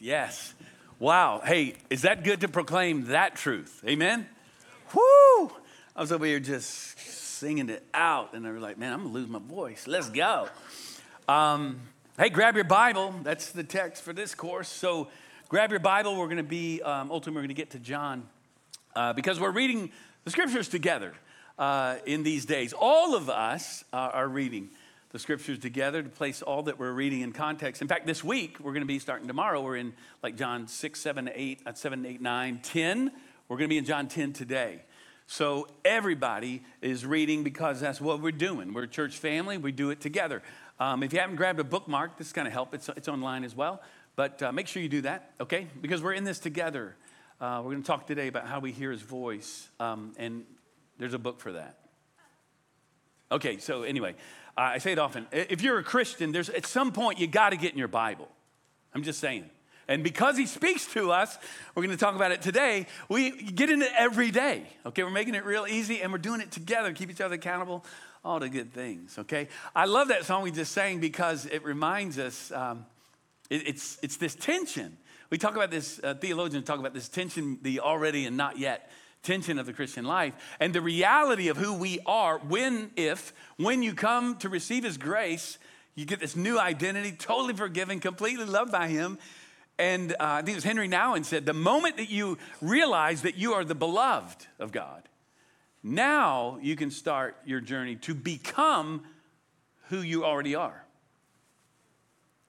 Yes. Wow. Hey, is that good to proclaim that truth? Amen? Whoo! I was over here just singing it out, and they were like, man, I'm gonna lose my voice. Let's go. Um, hey, grab your Bible. That's the text for this course. So grab your Bible. We're gonna be, um, ultimately, we're gonna get to John uh, because we're reading the scriptures together uh, in these days. All of us uh, are reading the scriptures together to place all that we're reading in context. In fact, this week, we're going to be starting tomorrow. We're in like John 6, 7, 8, uh, 7, 8, 9, 10. We're going to be in John 10 today. So everybody is reading because that's what we're doing. We're a church family, we do it together. Um, if you haven't grabbed a bookmark, this kind of help. It's, it's online as well. But uh, make sure you do that, okay? Because we're in this together. Uh, we're going to talk today about how we hear his voice, um, and there's a book for that. Okay, so anyway, I say it often. If you're a Christian, there's at some point you got to get in your Bible. I'm just saying. And because he speaks to us, we're going to talk about it today. We get in it every day. Okay, we're making it real easy and we're doing it together. Keep each other accountable. All the good things. Okay, I love that song we just sang because it reminds us. Um, it, it's it's this tension. We talk about this. Uh, theologians talk about this tension, the already and not yet tension of the Christian life and the reality of who we are when, if, when you come to receive His grace, you get this new identity, totally forgiven, completely loved by Him. And uh, I think it was Henry Nouwen said, the moment that you realize that you are the beloved of God, now you can start your journey to become who you already are.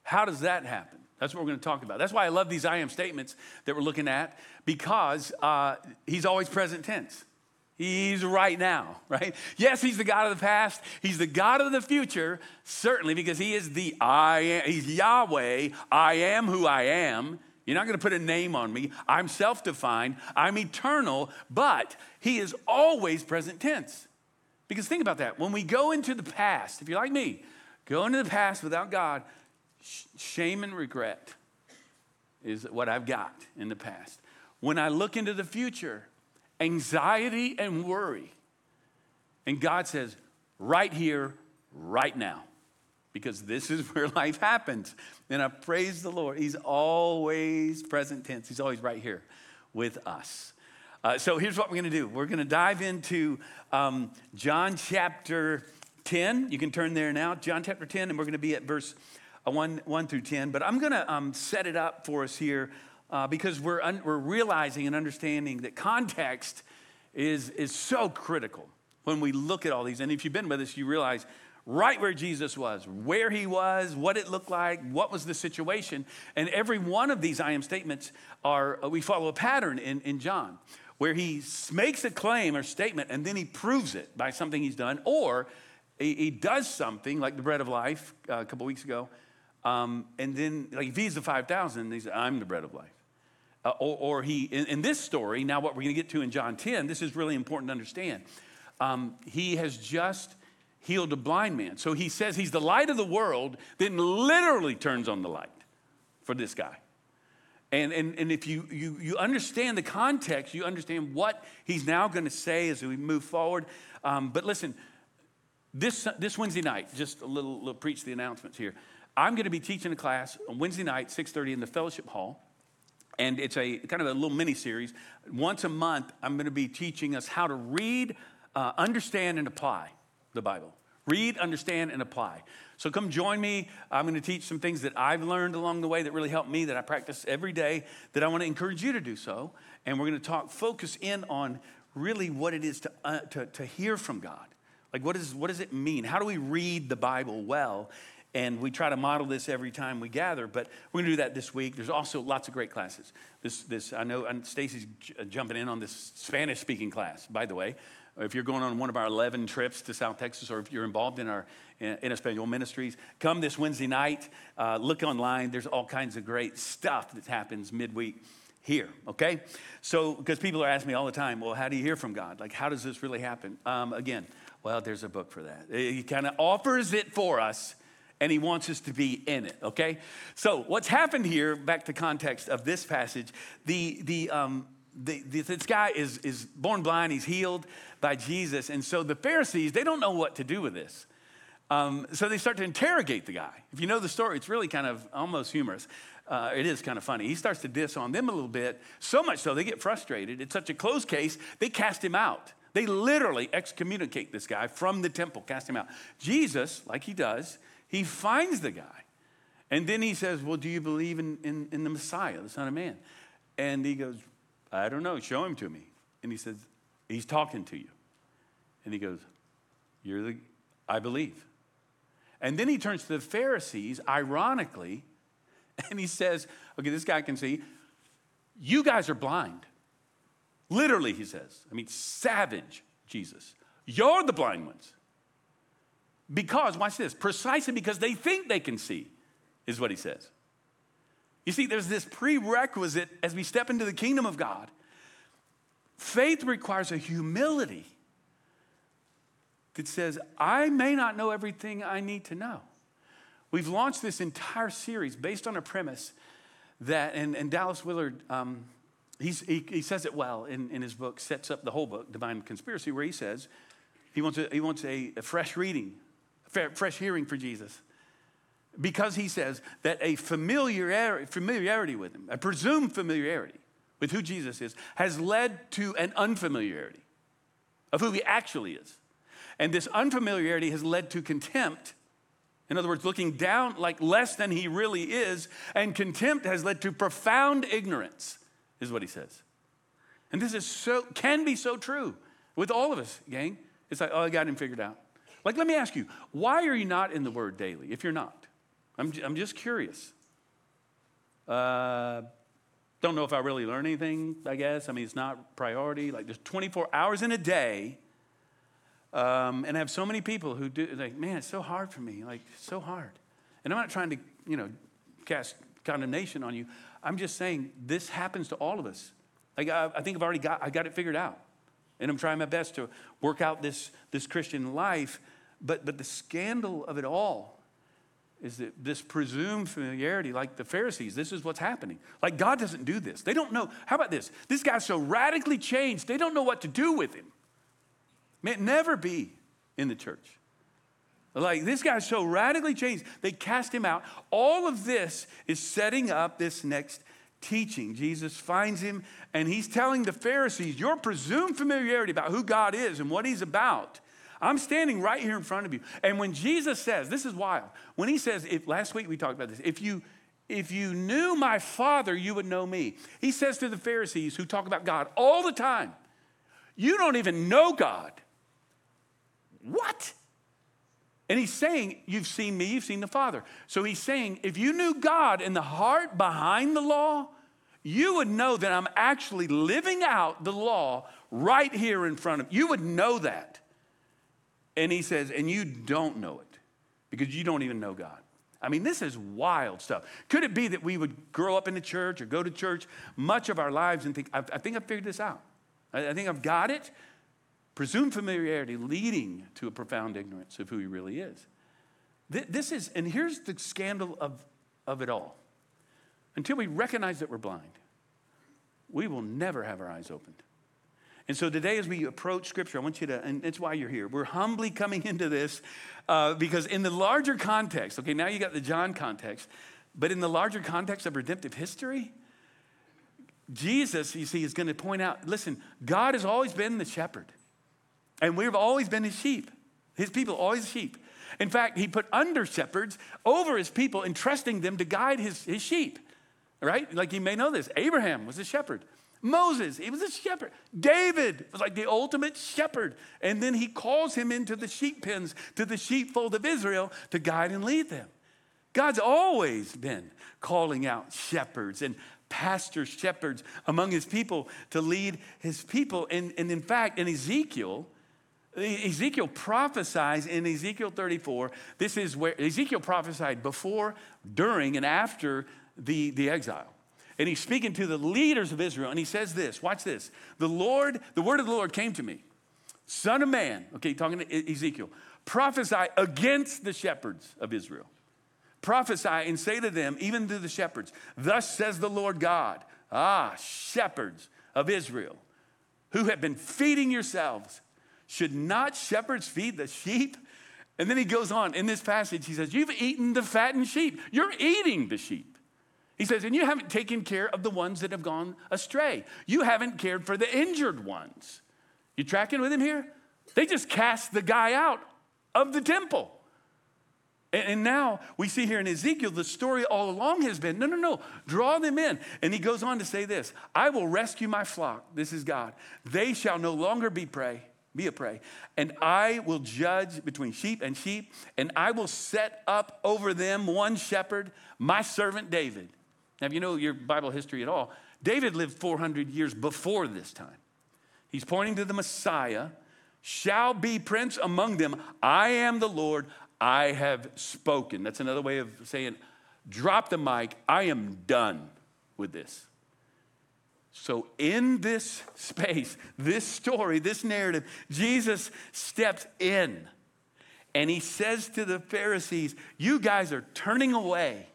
How does that happen? That's what we're going to talk about. That's why I love these I am statements that we're looking at because uh, he's always present tense. He's right now, right? Yes, he's the God of the past. He's the God of the future, certainly, because he is the I am. He's Yahweh. I am who I am. You're not going to put a name on me. I'm self defined. I'm eternal, but he is always present tense. Because think about that. When we go into the past, if you're like me, go into the past without God, shame and regret is what I've got in the past. When I look into the future, anxiety and worry. And God says, right here, right now, because this is where life happens. And I praise the Lord. He's always present tense, He's always right here with us. Uh, so here's what we're going to do we're going to dive into um, John chapter 10. You can turn there now, John chapter 10, and we're going to be at verse 1, 1 through 10. But I'm going to um, set it up for us here uh, because we're, un- we're realizing and understanding that context is, is so critical when we look at all these. And if you've been with us, you realize right where Jesus was, where he was, what it looked like, what was the situation. And every one of these I am statements are, uh, we follow a pattern in, in John where he makes a claim or statement and then he proves it by something he's done, or he, he does something like the bread of life uh, a couple weeks ago. Um, and then, like, he feeds the 5,000, he says, I'm the bread of life. Uh, or, or, he, in, in, this story, now what we're going to get to in John 10, this is really important to understand. Um, he has just healed a blind man. So he says he's the light of the world, then literally turns on the light for this guy. And, and, and if you, you, you understand the context, you understand what he's now going to say as we move forward. Um, but listen, this, this Wednesday night, just a little, little preach the announcements here. I'm going to be teaching a class on Wednesday night, 6:30 in the fellowship hall. And it's a kind of a little mini series. Once a month, I'm going to be teaching us how to read, uh, understand, and apply the Bible. Read, understand, and apply. So come join me. I'm going to teach some things that I've learned along the way that really helped me, that I practice every day, that I want to encourage you to do so. And we're going to talk, focus in on really what it is to, uh, to, to hear from God. Like, what, is, what does it mean? How do we read the Bible well? And we try to model this every time we gather, but we're gonna do that this week. There's also lots of great classes. This, this I know Stacy's j- uh, jumping in on this Spanish speaking class, by the way. If you're going on one of our 11 trips to South Texas, or if you're involved in our in, in Espanol ministries, come this Wednesday night. Uh, look online. There's all kinds of great stuff that happens midweek here, okay? So, because people are asking me all the time, well, how do you hear from God? Like, how does this really happen? Um, again, well, there's a book for that. He kind of offers it for us and he wants us to be in it, okay? So, what's happened here, back to context of this passage, the, the, um, the, this guy is, is born blind, he's healed by Jesus. And so the Pharisees, they don't know what to do with this. Um, so they start to interrogate the guy. If you know the story, it's really kind of almost humorous. uh, it is kind of funny. He starts to diss on them a little bit, so much so they get frustrated. It's such a close case, they cast him out. They literally excommunicate this guy from the temple, cast him out. Jesus, like he does, he finds the guy. And then he says, Well, do you believe in, in, in the Messiah, the Son of Man? And he goes, I don't know, show him to me. And he says, He's talking to you. And he goes, You're the, I believe. And then he turns to the Pharisees, ironically, and he says, Okay, this guy can see, you guys are blind. Literally, he says. I mean, savage Jesus. You're the blind ones. Because, watch this, precisely because they think they can see, is what he says. You see, there's this prerequisite as we step into the kingdom of God. Faith requires a humility that says, I may not know everything I need to know. We've launched this entire series based on a premise that, and, and Dallas Willard, um, he, he says it well in, in his book, sets up the whole book, Divine Conspiracy, where he says he wants a, he wants a, a fresh reading, fresh hearing for Jesus. Because he says that a familiarity, familiarity with him, a presumed familiarity with who Jesus is, has led to an unfamiliarity of who he actually is. And this unfamiliarity has led to contempt. In other words, looking down like less than he really is. And contempt has led to profound ignorance, is what he says. And this is so, can be so true with all of us, gang. It's like, oh, I got him figured out. Like, let me ask you, why are you not in the Word daily if you're not? I'm, I'm just curious. Uh, don't know if I really learn anything, I guess. I mean, it's not priority. Like, there's 24 hours in a day um, and I have so many people who do, like, man, it's so hard for me, like, so hard. And I'm not trying to, you know, cast condemnation on you. I'm just saying this happens to all of us. Like, I, I think I've already got, I got it figured out. And I'm trying my best to work out this, this Christian life. But, but the scandal of it all is that this presumed familiarity, like the Pharisees, this is what's happening. Like, God doesn't do this. They don't know. How about this? This guy's so radically changed, they don't know what to do with him. May it never be in the church. Like this guy's so radically changed, they cast him out. All of this is setting up this next teaching. Jesus finds him and he's telling the Pharisees, Your presumed familiarity about who God is and what he's about. I'm standing right here in front of you. And when Jesus says, this is wild. When he says, if, last week we talked about this, if you if you knew my father, you would know me. He says to the Pharisees who talk about God all the time, you don't even know God. What? And he's saying, You've seen me, you've seen the Father. So he's saying, if you knew God in the heart behind the law, you would know that I'm actually living out the law right here in front of you. You would know that. And he says, and you don't know it because you don't even know God. I mean, this is wild stuff. Could it be that we would grow up in the church or go to church much of our lives and think, I, think I've figured this out? I, I think I've got it. Presumed familiarity leading to a profound ignorance of who he really is. This is, and here's the scandal of, of it all. Until we recognize that we're blind, we will never have our eyes opened. And so today, as we approach Scripture, I want you to, and it's why you're here. We're humbly coming into this uh, because, in the larger context, okay, now you got the John context, but in the larger context of redemptive history, Jesus, you see, is going to point out listen, God has always been the shepherd. And we've always been his sheep. His people, always sheep. In fact, he put under shepherds over his people, entrusting them to guide his, his sheep. Right? Like you may know this. Abraham was a shepherd. Moses, he was a shepherd. David was like the ultimate shepherd. And then he calls him into the sheep pens, to the sheepfold of Israel to guide and lead them. God's always been calling out shepherds and pastor shepherds among his people to lead his people. And, and in fact, in Ezekiel, Ezekiel prophesies in Ezekiel 34. This is where Ezekiel prophesied before, during, and after the, the exile. And he's speaking to the leaders of Israel, and he says this watch this. The Lord, the word of the Lord came to me, Son of man, okay, talking to Ezekiel, prophesy against the shepherds of Israel. Prophesy and say to them, even to the shepherds, Thus says the Lord God, ah, shepherds of Israel, who have been feeding yourselves should not shepherds feed the sheep? And then he goes on in this passage, he says, You've eaten the fattened sheep. You're eating the sheep. He says, and you haven't taken care of the ones that have gone astray. You haven't cared for the injured ones. You tracking with him here? They just cast the guy out of the temple. And now we see here in Ezekiel, the story all along has been no, no, no, draw them in. And he goes on to say this I will rescue my flock. This is God. They shall no longer be prey, be a prey. And I will judge between sheep and sheep, and I will set up over them one shepherd, my servant David. Now, if you know your Bible history at all, David lived 400 years before this time. He's pointing to the Messiah, shall be prince among them. I am the Lord. I have spoken. That's another way of saying, drop the mic. I am done with this. So, in this space, this story, this narrative, Jesus steps in and he says to the Pharisees, You guys are turning away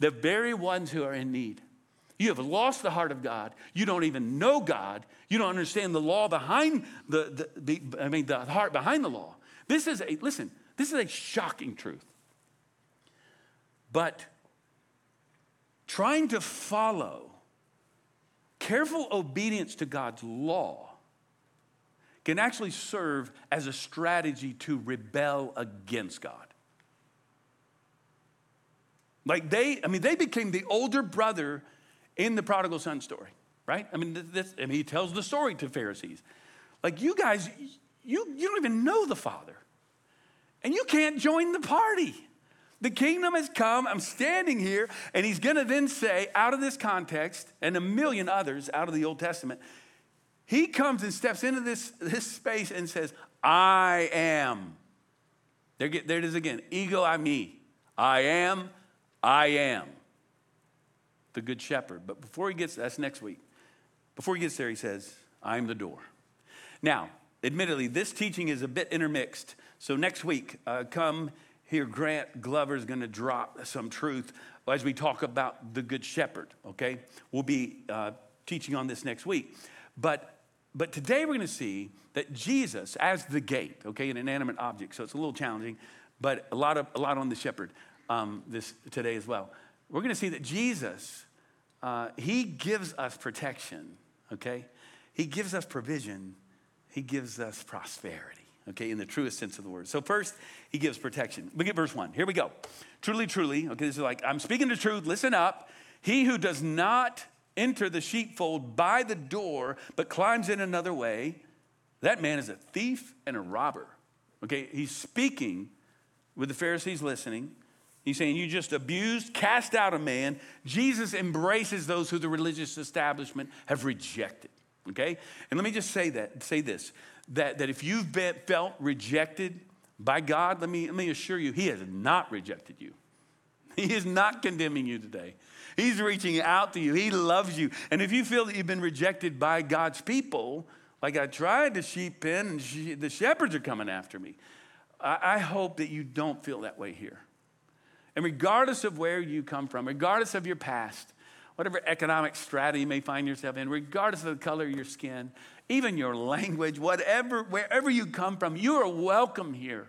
the very ones who are in need. You have lost the heart of God. You don't even know God. You don't understand the law behind the, the, the I mean, the heart behind the law. This is a, listen, this is a shocking truth. But trying to follow careful obedience to God's law can actually serve as a strategy to rebel against God. Like they, I mean, they became the older brother in the prodigal son story, right? I mean, this, I mean, he tells the story to Pharisees. Like, you guys, you, you don't even know the father and you can't join the party. The kingdom has come. I'm standing here, and he's going to then say, out of this context, and a million others out of the Old Testament, he comes and steps into this, this space and says, I am. There, there it is again. Ego, I me. I am, I am. The good shepherd. But before he gets, that's next week. Before he gets there, he says, I'm the door. Now, admittedly, this teaching is a bit intermixed so next week, uh, come here, Grant Glover is going to drop some truth as we talk about the Good Shepherd, okay? We'll be uh, teaching on this next week. But, but today we're going to see that Jesus, as the gate, okay, an inanimate object, so it's a little challenging, but a lot, of, a lot on the shepherd um, this, today as well. We're going to see that Jesus, uh, he gives us protection, okay? He gives us provision, he gives us prosperity okay, in the truest sense of the word. So, first, he gives protection. Look at verse one. Here we go. Truly, truly, okay, this is like, I'm speaking the truth, listen up. He who does not enter the sheepfold by the door, but climbs in another way, that man is a thief and a robber. Okay, he's speaking with the Pharisees listening. He's saying, You just abused, cast out a man. Jesus embraces those who the religious establishment have rejected. Okay? And let me just say that, say this that, that if you've been, felt rejected by God, let me, let me assure you, He has not rejected you. He is not condemning you today. He's reaching out to you. He loves you. And if you feel that you've been rejected by God's people, like I tried the sheep pen and she, the shepherds are coming after me, I, I hope that you don't feel that way here. And regardless of where you come from, regardless of your past, whatever economic strata you may find yourself in, regardless of the color of your skin, even your language, whatever, wherever you come from, you are welcome here.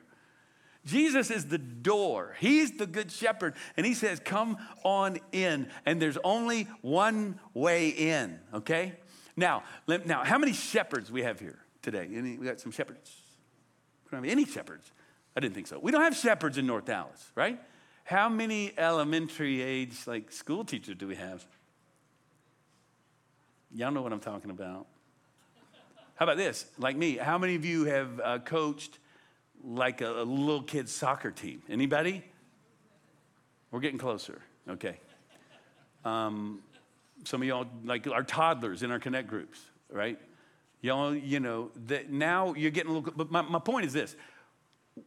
Jesus is the door. He's the good shepherd. And he says, Come on in. And there's only one way in, okay? Now, now how many shepherds we have here today? Any, we got some shepherds. We don't have any shepherds. I didn't think so. We don't have shepherds in North Dallas, right? How many elementary age, like school teachers, do we have? Y'all know what I'm talking about. How about this? Like me, how many of you have uh, coached like a, a little kid's soccer team? Anybody? We're getting closer. Okay. Um, some of y'all like our toddlers in our connect groups, right? Y'all, you know, that now you're getting a little. But my, my point is this: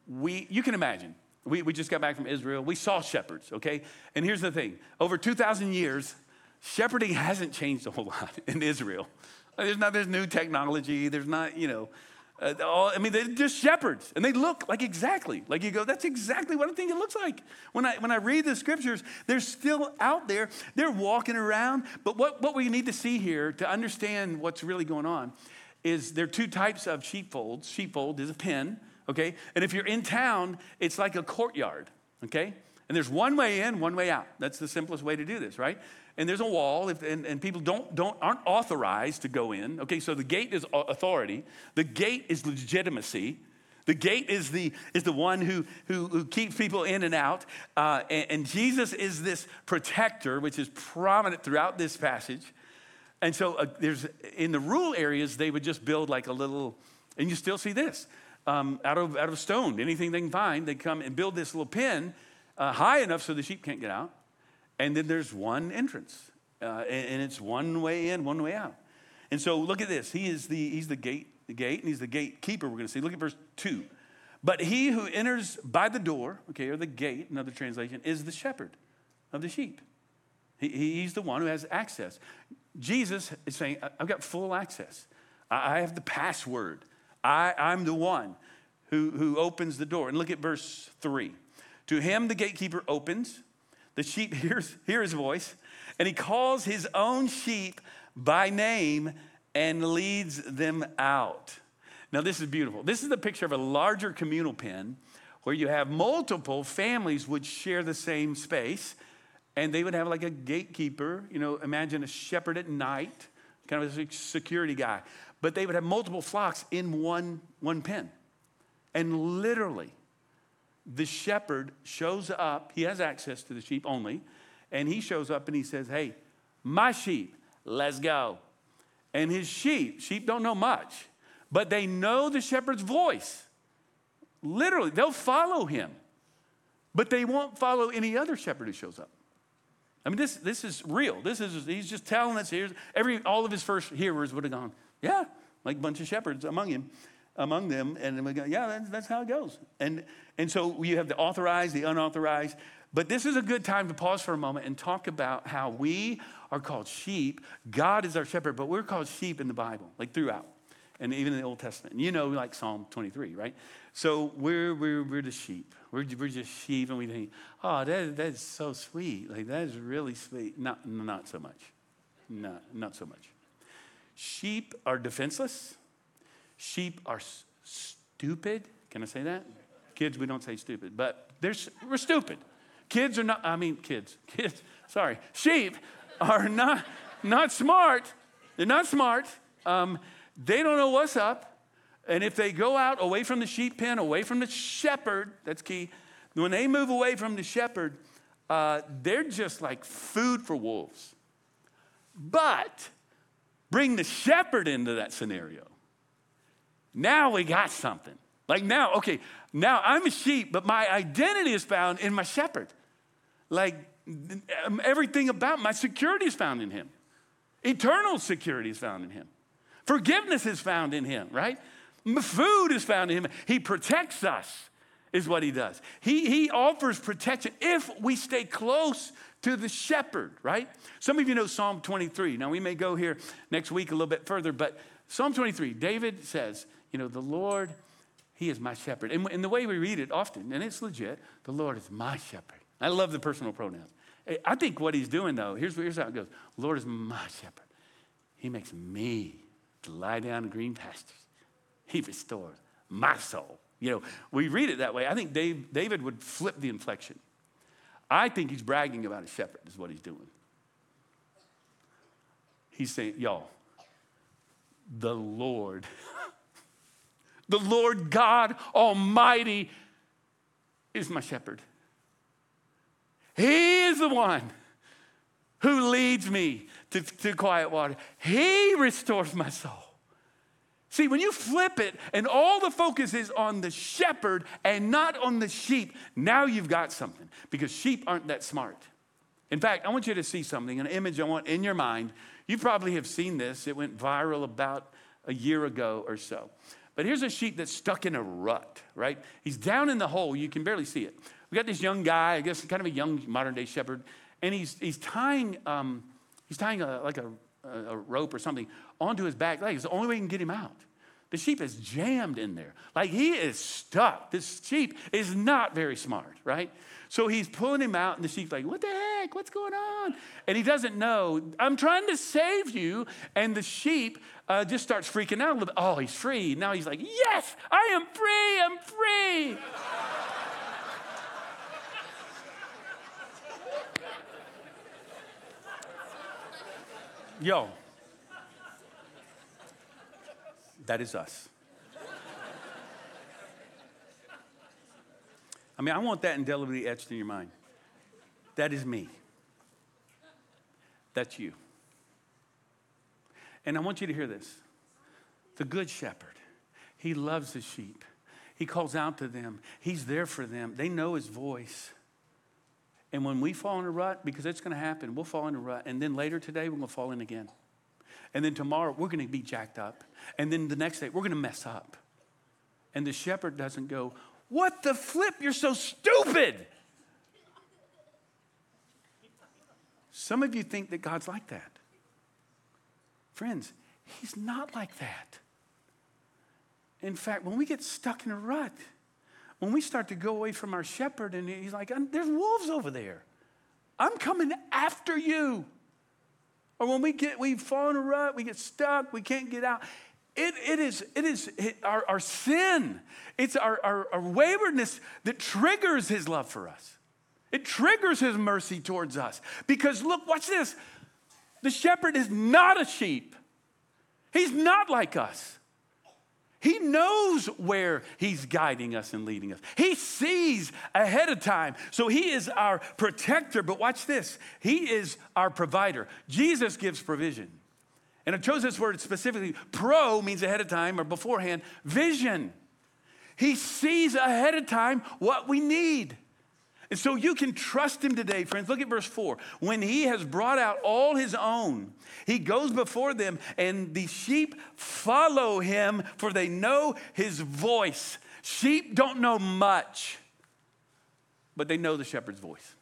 we, you can imagine. We, we just got back from Israel. We saw shepherds, okay? And here's the thing: over 2,000 years, shepherding hasn't changed a whole lot in Israel. There's not there's new technology. There's not, you know, uh, all, I mean, they're just shepherds, and they look like exactly like you go. That's exactly what I think it looks like. When I when I read the scriptures, they're still out there. They're walking around. But what what we need to see here to understand what's really going on is there are two types of sheepfolds. Sheepfold is a pen, okay, and if you're in town, it's like a courtyard, okay. And there's one way in, one way out. That's the simplest way to do this, right? and there's a wall, if, and, and people don't, don't, aren't authorized to go in. Okay, so the gate is authority, the gate is legitimacy. The gate is the, is the one who, who, who keeps people in and out. Uh, and, and Jesus is this protector, which is prominent throughout this passage. And so uh, there's in the rural areas, they would just build like a little, and you still see this um, out of out of stone, anything they can find, they come and build this little pen uh, high enough so the sheep can't get out. And then there's one entrance, uh, and, and, it's one way in, one way out. And so look at this. He is the he's the gate, the gate, and he's the gatekeeper. We're going to see. Look at verse two. But he who enters by the door, okay, or the gate, another translation, is the shepherd of the sheep. He, he's the one who has access. Jesus is saying, I've got full access. I have the password. I, I'm the one who, who opens the door. And look at verse 3. To him the gatekeeper opens, the sheep hears, hear his voice, and he calls his own sheep by name and leads them out. Now, this is beautiful. This is the picture of a larger communal pen where you have multiple families would share the same space and they would have like a gatekeeper, you know, imagine a shepherd at night, kind of a security guy. But they would have multiple flocks in one, one pen. And literally, the shepherd shows up. He has access to the sheep only. And he shows up and he says, Hey, my sheep, let's go. And his sheep, sheep don't know much, but they know the shepherd's voice. Literally, they'll follow him, but they won't follow any other shepherd who shows up. I mean, this, this is real. This is, he's just telling us here. Every, all of his first hearers would have gone, yeah, like a bunch of shepherds among him, among them. And we go, yeah, that's, that's how it goes. And, and so you have the authorized, the unauthorized. But this is a good time to pause for a moment and talk about how we are called sheep. God is our shepherd, but we're called sheep in the Bible, like throughout, and even in the Old Testament. You know, like Psalm 23, right? So we're, we're, we're the sheep. We're, we're just sheep, and we think, oh, that, that's so sweet. Like, that is really sweet. Not, not so much. Not, not so much. Sheep are defenseless. Sheep are s- stupid. Can I say that? Kids, we don't say stupid, but they're, we're stupid. Kids are not, I mean, kids, kids, sorry. Sheep are not, not smart. They're not smart. Um, they don't know what's up. And if they go out away from the sheep pen, away from the shepherd, that's key. When they move away from the shepherd, uh, they're just like food for wolves. But bring the shepherd into that scenario. Now we got something. Like now, okay, now I'm a sheep, but my identity is found in my shepherd. Like um, everything about my security is found in him. Eternal security is found in him. Forgiveness is found in him, right? Food is found in him. He protects us, is what he does. He, he offers protection if we stay close to the shepherd, right? Some of you know Psalm 23. Now, we may go here next week a little bit further, but Psalm 23, David says, you know, the Lord, he is my shepherd. And, in the way we read it often, and it's legit, the Lord is my shepherd. I love the personal pronouns. Eh, I think what he's doing, though, here's, here's how it goes Lord is my shepherd. He makes me to lie down in green pastures. He restores my soul. You know, we read it that way. I think Dave, David would flip the inflection. I think he's bragging about his shepherd, is what he's doing. He's saying, y'all, the Lord, the Lord God Almighty is my shepherd. He is the one who leads me to, to quiet water. He restores my soul. See, when you flip it and all the focus is on the shepherd and not on the sheep, now you've got something because sheep aren't that smart. In fact, I want you to see something, an image I want in your mind. You probably have seen this. It went viral about a year ago or so. But here's a sheep that's stuck in a rut, right? He's down in the hole. You can barely see it. We got this young guy, I guess kind of a young modern day shepherd, and he's, he's tying, um, he's tying a, like a, a rope or something onto his back leg. It's the only way you can get him out. The sheep is jammed in there. Like he is stuck. This sheep is not very smart, right? So he's pulling him out, and the sheep's like, What the heck? What's going on? And he doesn't know. I'm trying to save you. And the sheep uh, just starts freaking out a little bit. Oh, he's free. Now he's like, Yes, I am free. I'm free. Yo, that is us. I mean, I want that indelibly etched in your mind. That is me. That's you. And I want you to hear this the Good Shepherd, he loves his sheep. He calls out to them, he's there for them. They know his voice. And when we fall in a rut, because it's going to happen, we'll fall in a rut. And then later today, we're going to fall in again. And then tomorrow, we're going to be jacked up. And then the next day, we're going to mess up. And the shepherd doesn't go, What the flip? You're so stupid. Some of you think that God's like that. Friends, He's not like that. In fact, when we get stuck in a rut, when we start to go away from our shepherd and he's like, there's wolves over there. I'm coming after you. Or when we get, we fall in a rut, we get stuck, we can't get out. It, it is, it is our, our sin. It's our, our, our waywardness that triggers his love for us. It triggers his mercy towards us. Because look, watch this. The shepherd is not a sheep. He's not like us. He knows where He's guiding us and leading us. He sees ahead of time. So He is our protector. But watch this He is our provider. Jesus gives provision. And I chose this word specifically. Pro means ahead of time or beforehand, vision. He sees ahead of time what we need. And so you can trust him today, friends. Look at verse 4. When he has brought out all his own, he goes before them, and the sheep follow him, for they know his voice. Sheep don't know much, but they know the shepherd's voice.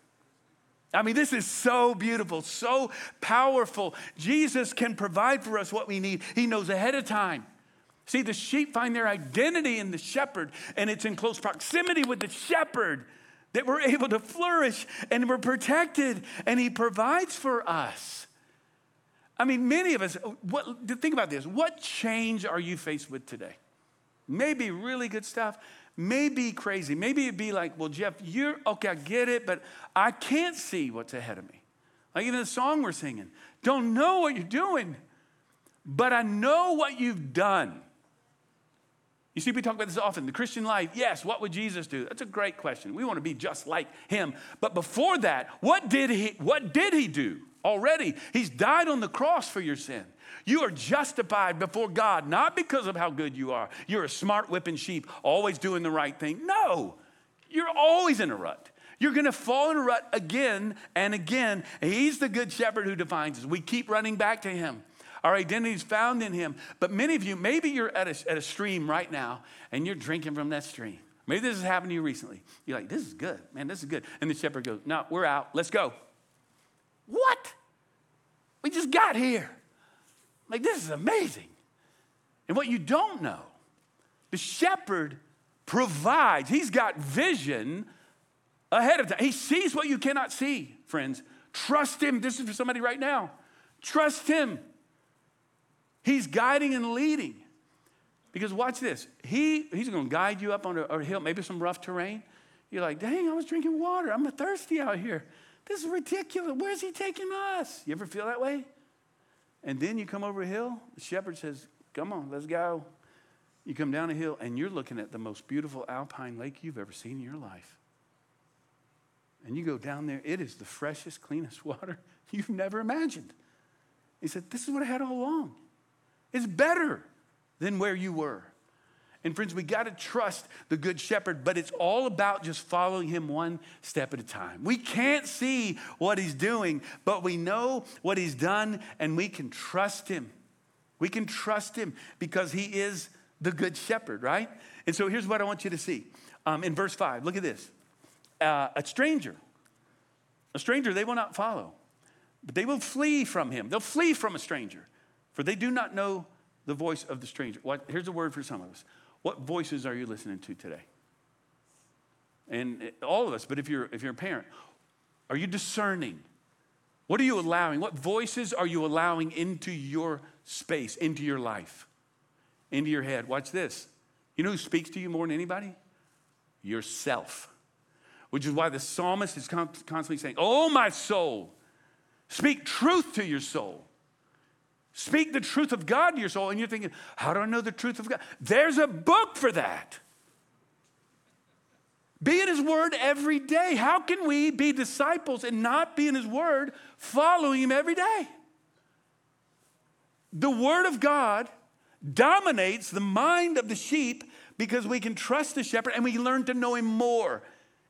I mean, this is so beautiful, so powerful. Jesus can provide for us what we need, he knows ahead of time. See, the sheep find their identity in the shepherd, and it's in close proximity with the shepherd that we're able to flourish and we're protected and He provides for us. I mean, many of us, what, think about this. What change are you faced with today? Maybe really good stuff, maybe crazy. Maybe it'd be like, well, Jeff, you're okay, I get it, but I can't see what's ahead of me. Like even the song we're singing, don't know what you're doing, but I know what you've done. You see, we talk about this often. The Christian life, yes, what would Jesus do? That's a great question. We want to be just like him. But before that, what did he what did he do? Already, he's died on the cross for your sin. You are justified before God, not because of how good you are. You're a smart whipping sheep, always doing the right thing. No, you're always in a rut. You're going to fall in a rut again and again. He's the good shepherd who defines us. We keep running back to him. Our identity is found in Him. But many of you, maybe you're at a, at a stream right now and you're drinking from that stream. Maybe this has happened to you recently. You're like, this is good, man, this is good. And the shepherd goes, no, we're out, let's go. What? We just got here. Like, this is amazing. And what you don't know, the shepherd provides, he's got vision ahead of time. He sees what you cannot see, friends. Trust him. This is for somebody right now. Trust him. He's guiding and leading. Because watch this. He, he's going to guide you up on a, a hill, maybe some rough terrain. You're like, dang, I was drinking water. I'm thirsty out here. This is ridiculous. Where's he taking us? You ever feel that way? And then you come over a hill, the shepherd says, Come on, let's go. You come down a hill, and you're looking at the most beautiful alpine lake you've ever seen in your life. And you go down there, it is the freshest, cleanest water you've never imagined. He said, This is what I had all along. It's better than where you were. And friends, we got to trust the good shepherd, but it's all about just following him one step at a time. We can't see what he's doing, but we know what he's done and we can trust him. We can trust him because he is the good shepherd, right? And so here's what I want you to see. Um, in verse 5, look at this. Uh, a stranger, a stranger they will not follow, but they will flee from him. They'll flee from a stranger for they do not know the voice of the stranger. What, here's a word for some of us. What voices are you listening to today? And eh, all of us, but if you're, if you're a parent, are you discerning? What are you allowing? What voices are you allowing into your space, into your life, into your head? Watch this. You know who speaks to you more than anybody? Yourself. Which is why the psalmist is constantly saying, Oh, my soul, speak truth to your soul. Speak the truth of God to your soul. And you're thinking, how do I know the truth of God? There's a book for that. Be in His Word every day. How can we be disciples and not be in His Word, following Him every day? The Word of God dominates the mind of the sheep because we can trust the shepherd and we learn to know Him more.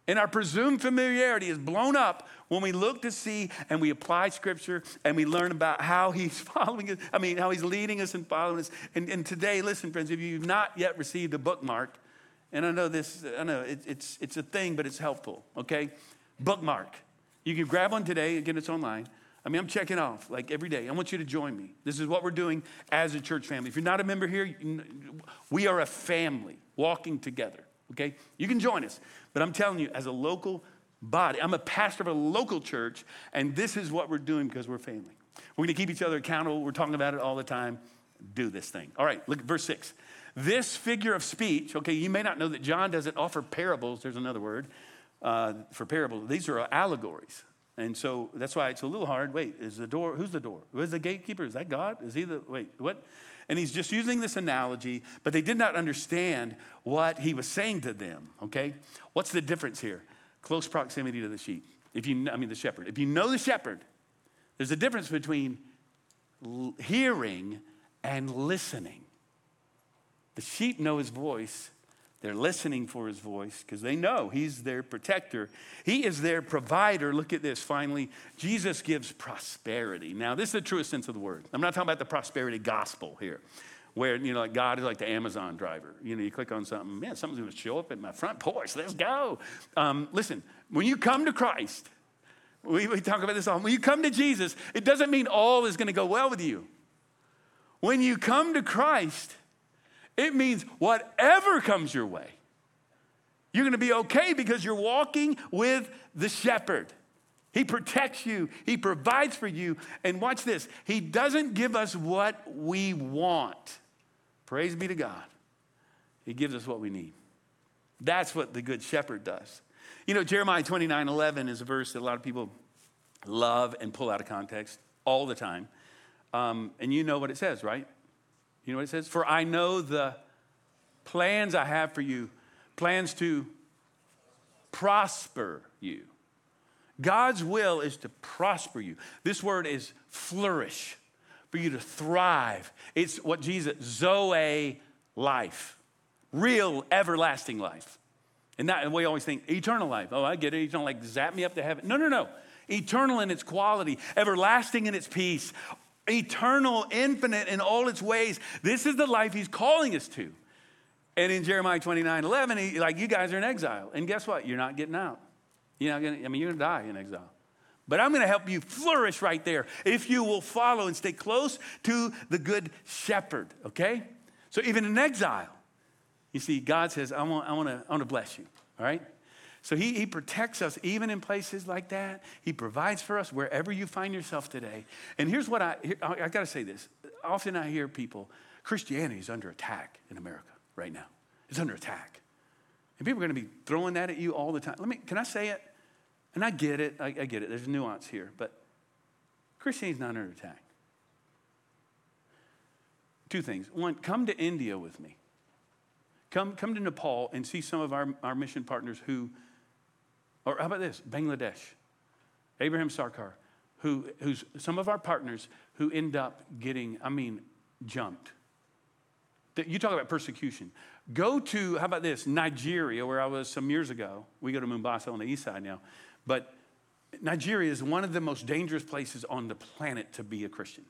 And our presumed familiarity is blown up when we look to see and we apply scripture and we learn about how he's following us, I mean, how he's leading us and following us. And, and today, listen, friends, if you've not yet received a bookmark, and I know this, I know it, it's, it's a thing, but it's helpful, okay? Bookmark. You can grab one today, again, it's online. I mean, I'm checking off like every day. I want you to join me. This is what we're doing as a church family. If you're not a member here, we are a family walking together, okay? You can join us. But I'm telling you, as a local body, I'm a pastor of a local church, and this is what we're doing because we're family. We're gonna keep each other accountable. We're talking about it all the time. Do this thing. All right, look at verse six. This figure of speech, okay, you may not know that John doesn't offer parables, there's another word uh, for parables. These are allegories. And so that's why it's a little hard. Wait, is the door, who's the door? Who's the gatekeeper? Is that God? Is he the, wait, what? And he's just using this analogy, but they did not understand what he was saying to them, okay? What's the difference here? Close proximity to the sheep. If you, I mean, the shepherd. If you know the shepherd, there's a difference between hearing and listening. The sheep know his voice. They're listening for his voice because they know he's their protector. He is their provider. Look at this. Finally, Jesus gives prosperity. Now, this is the truest sense of the word. I'm not talking about the prosperity gospel here, where, you know, like God is like the Amazon driver. You know, you click on something, man, something's going to show up at my front porch. Let's go. Um, listen, when you come to Christ, we, we talk about this all. When you come to Jesus, it doesn't mean all is going to go well with you. When you come to Christ, it means whatever comes your way, you're going to be okay because you're walking with the shepherd. He protects you, He provides for you. And watch this He doesn't give us what we want. Praise be to God. He gives us what we need. That's what the good shepherd does. You know, Jeremiah 29 11 is a verse that a lot of people love and pull out of context all the time. Um, and you know what it says, right? You know what it says? For I know the plans I have for you, plans to prosper you. God's will is to prosper you. This word is flourish, for you to thrive. It's what Jesus, Zoe life, real everlasting life. And that, and we always think eternal life. Oh, I get it. Eternal, like zap me up to heaven. No, no, no. Eternal in its quality, everlasting in its peace, eternal, infinite in all its ways. This is the life he's calling us to. And in Jeremiah 29 11, he, like, you guys are in exile. And guess what? You're not getting out. You're not gonna, I mean, you're gonna die in exile. But I'm gonna help you flourish right there if you will follow and stay close to the good shepherd, okay? So even in exile, you see, God says, I want, I want, to, I want to bless you, all right? So he, he protects us even in places like that. He provides for us wherever you find yourself today. And here's what I, I, I got to say this. Often I hear people, Christianity is under attack in America right now. It's under attack. And people are to be throwing that at you all the time. Let me, can I say it? And I get it. I, I get it. There's nuance here. But Christianity is not under attack. Two things. One, come to India with me. Come, come to Nepal and see some of our, our mission partners who or how about this? Bangladesh. Abraham Sarkar, who, who's some of our partners who end up getting, I mean, jumped. You talk about persecution. Go to, how about this, Nigeria, where I was some years ago. We go to Mombasa on the east side now. But Nigeria is one of the most dangerous places on the planet to be a Christian.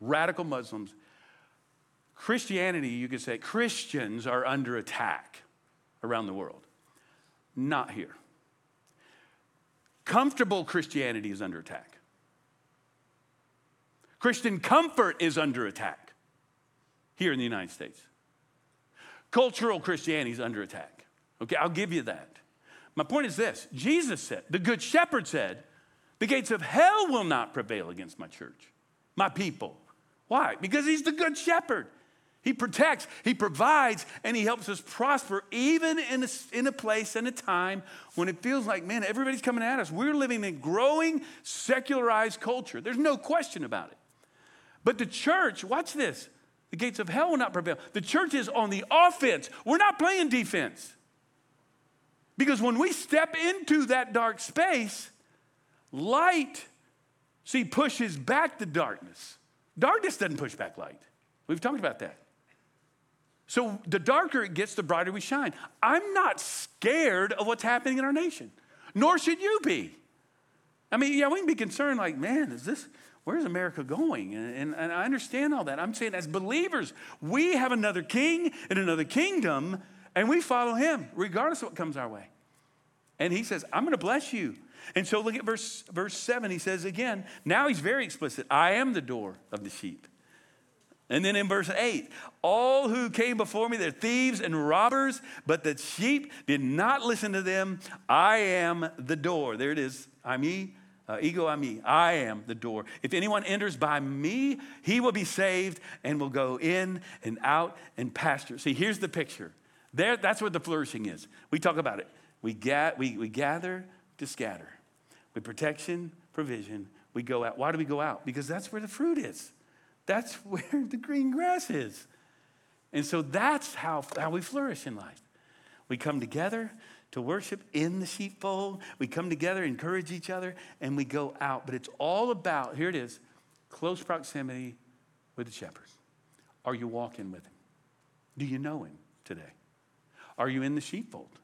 Radical Muslims. Christianity, you could say, Christians are under attack around the world. Not here. Comfortable Christianity is under attack. Christian comfort is under attack here in the United States. Cultural Christianity is under attack. Okay, I'll give you that. My point is this Jesus said, the Good Shepherd said, the gates of hell will not prevail against my church, my people. Why? Because he's the Good Shepherd. He protects, He provides, and He helps us prosper even in a, in a place and a time when it feels like, man, everybody's coming at us. We're living in a growing secularized culture. There's no question about it. But the church, watch this, the gates of hell will not prevail. The church is on the offense. We're not playing defense. Because when we step into that dark space, light, see, pushes back the darkness. Darkness doesn't push back light. We've talked about that. So the darker it gets, the brighter we shine. I'm not scared of what's happening in our nation, nor should you be. I mean, yeah, we can be concerned, like, man, is this, where's America going? And, and, and I understand all that. I'm saying, as believers, we have another king and another kingdom, and we follow him, regardless of what comes our way. And he says, I'm going to bless you. And so look at verse, verse 7. He says again, now he's very explicit I am the door of the sheep. And then in verse 8, all who came before me, they're thieves and robbers, but the sheep did not listen to them. I am the door. There it is. I'm ye, uh, ego eimi. I am the door. If anyone enters by me, he will be saved and will go in and out and pasture. See, here's the picture. There, that's what the flourishing is. We talk about it. We, ga- we, we gather to scatter. With protection, provision, we go out. Why do we go out? Because that's where the fruit is. That's where the green grass is. And so that's how, how we flourish in life. We come together to worship in the sheepfold. We come together, encourage each other, and we go out. But it's all about, here it is, close proximity with the shepherd. Are you walking with him? Do you know him today? Are you in the sheepfold?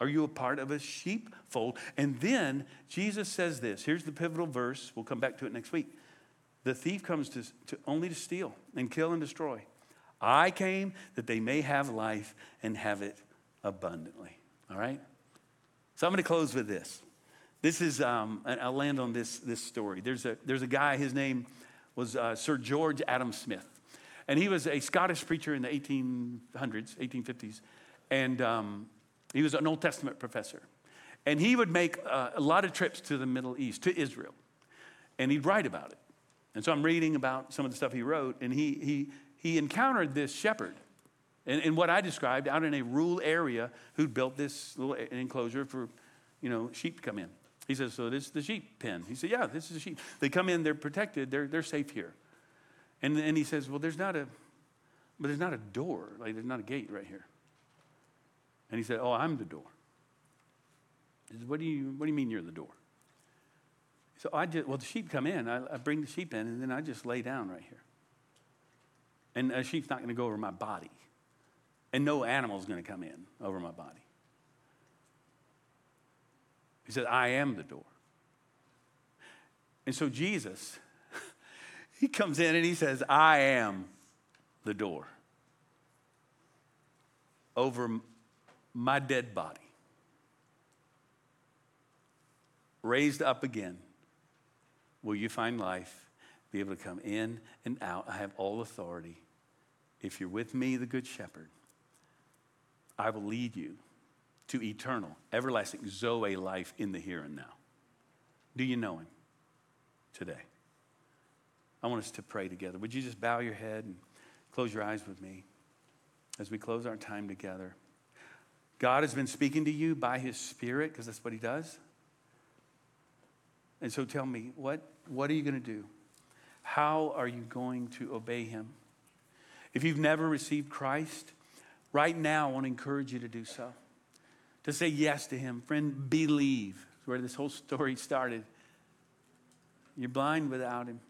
Are you a part of a sheepfold? And then Jesus says this. Here's the pivotal verse. We'll come back to it next week. The thief comes to, to, only to steal and kill and destroy. I came that they may have life and have it abundantly. All right? So I'm going to close with this. This is, um, I'll land on this, this story. There's a, there's a guy, his name was uh, Sir George Adam Smith. And he was a Scottish preacher in the 1800s, 1850s. And um, he was an Old Testament professor. And he would make uh, a lot of trips to the Middle East, to Israel. And he'd write about it. And so I'm reading about some of the stuff he wrote, and he, he, he encountered this shepherd in, what I described out in a rural area who'd built this little enclosure for, you know, sheep to come in. He says, so this is the sheep pen. He said, yeah, this is the sheep. They come in, they're protected, they're, they're safe here. And, and he says, well, there's not a, but there's not a door, like there's not a gate right here. And he said, oh, I'm the door. He said, what do you, what do you mean you're the door? So I just, well, the sheep come in. I, I bring the sheep in, and then I just lay down right here. And a sheep's not going to go over my body. And no animal's going to come in over my body. He said, I am the door. And so Jesus, he comes in and he says, I am the door over my dead body, raised up again will you find life, be able to come in and out. I have all authority. If you're with me, the Good Shepherd, I will lead you to eternal, everlasting Zoe life in the here and now. Do you know him today? I want us to pray together. Would you just bow your head and close your eyes with me as we close our time together? God has been speaking to you by his Spirit, because that's what he does. And so tell me, what, what are you going to do? How are you going to obey him? If you've never received Christ, right now I want to encourage you to do so. To say yes to him. Friend, believe. where this whole story started. You're blind without him.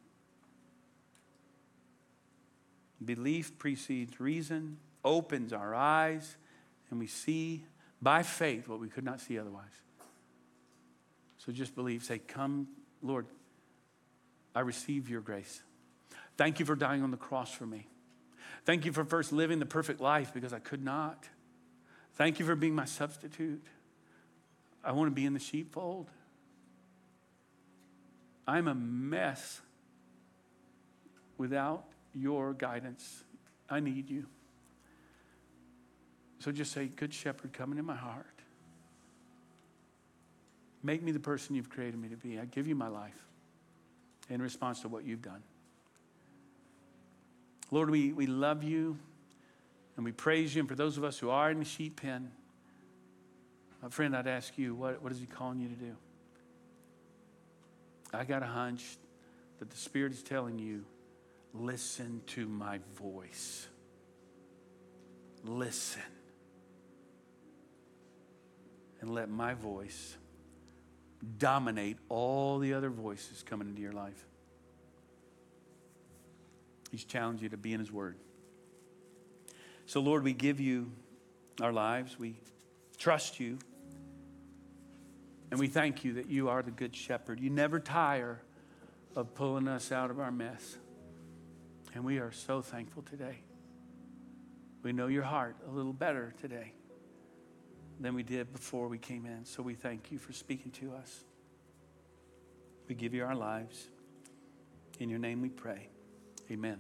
Belief precedes reason, opens our eyes, and we see by faith what we could not see otherwise. So just believe. Say, Come, Lord, I receive your grace. Thank you for dying on the cross for me. Thank you for first living the perfect life because I could not. Thank you for being my substitute. I want to be in the sheepfold. I'm a mess without your guidance. I need you. So just say, Good shepherd, come into my heart. Make me the person you've created me to be. I give you my life in response to what you've done. Lord, we, we love you and we praise you. And for those of us who are in the sheep pen, my friend, I'd ask you, what, what is he calling you to do? I got a hunch that the Spirit is telling you, listen to my voice. Listen. And let my voice dominate all the other voices coming into your life. He's challenged you to be in His Word. So, Lord, we give you our lives. We trust you. And we thank you that you are the good shepherd. You never tire of pulling us out of our mess. And we are so thankful today. We know your heart a little better today than we did before we came in. So we thank you for speaking to us. We give you our lives. In your name we pray. Amen.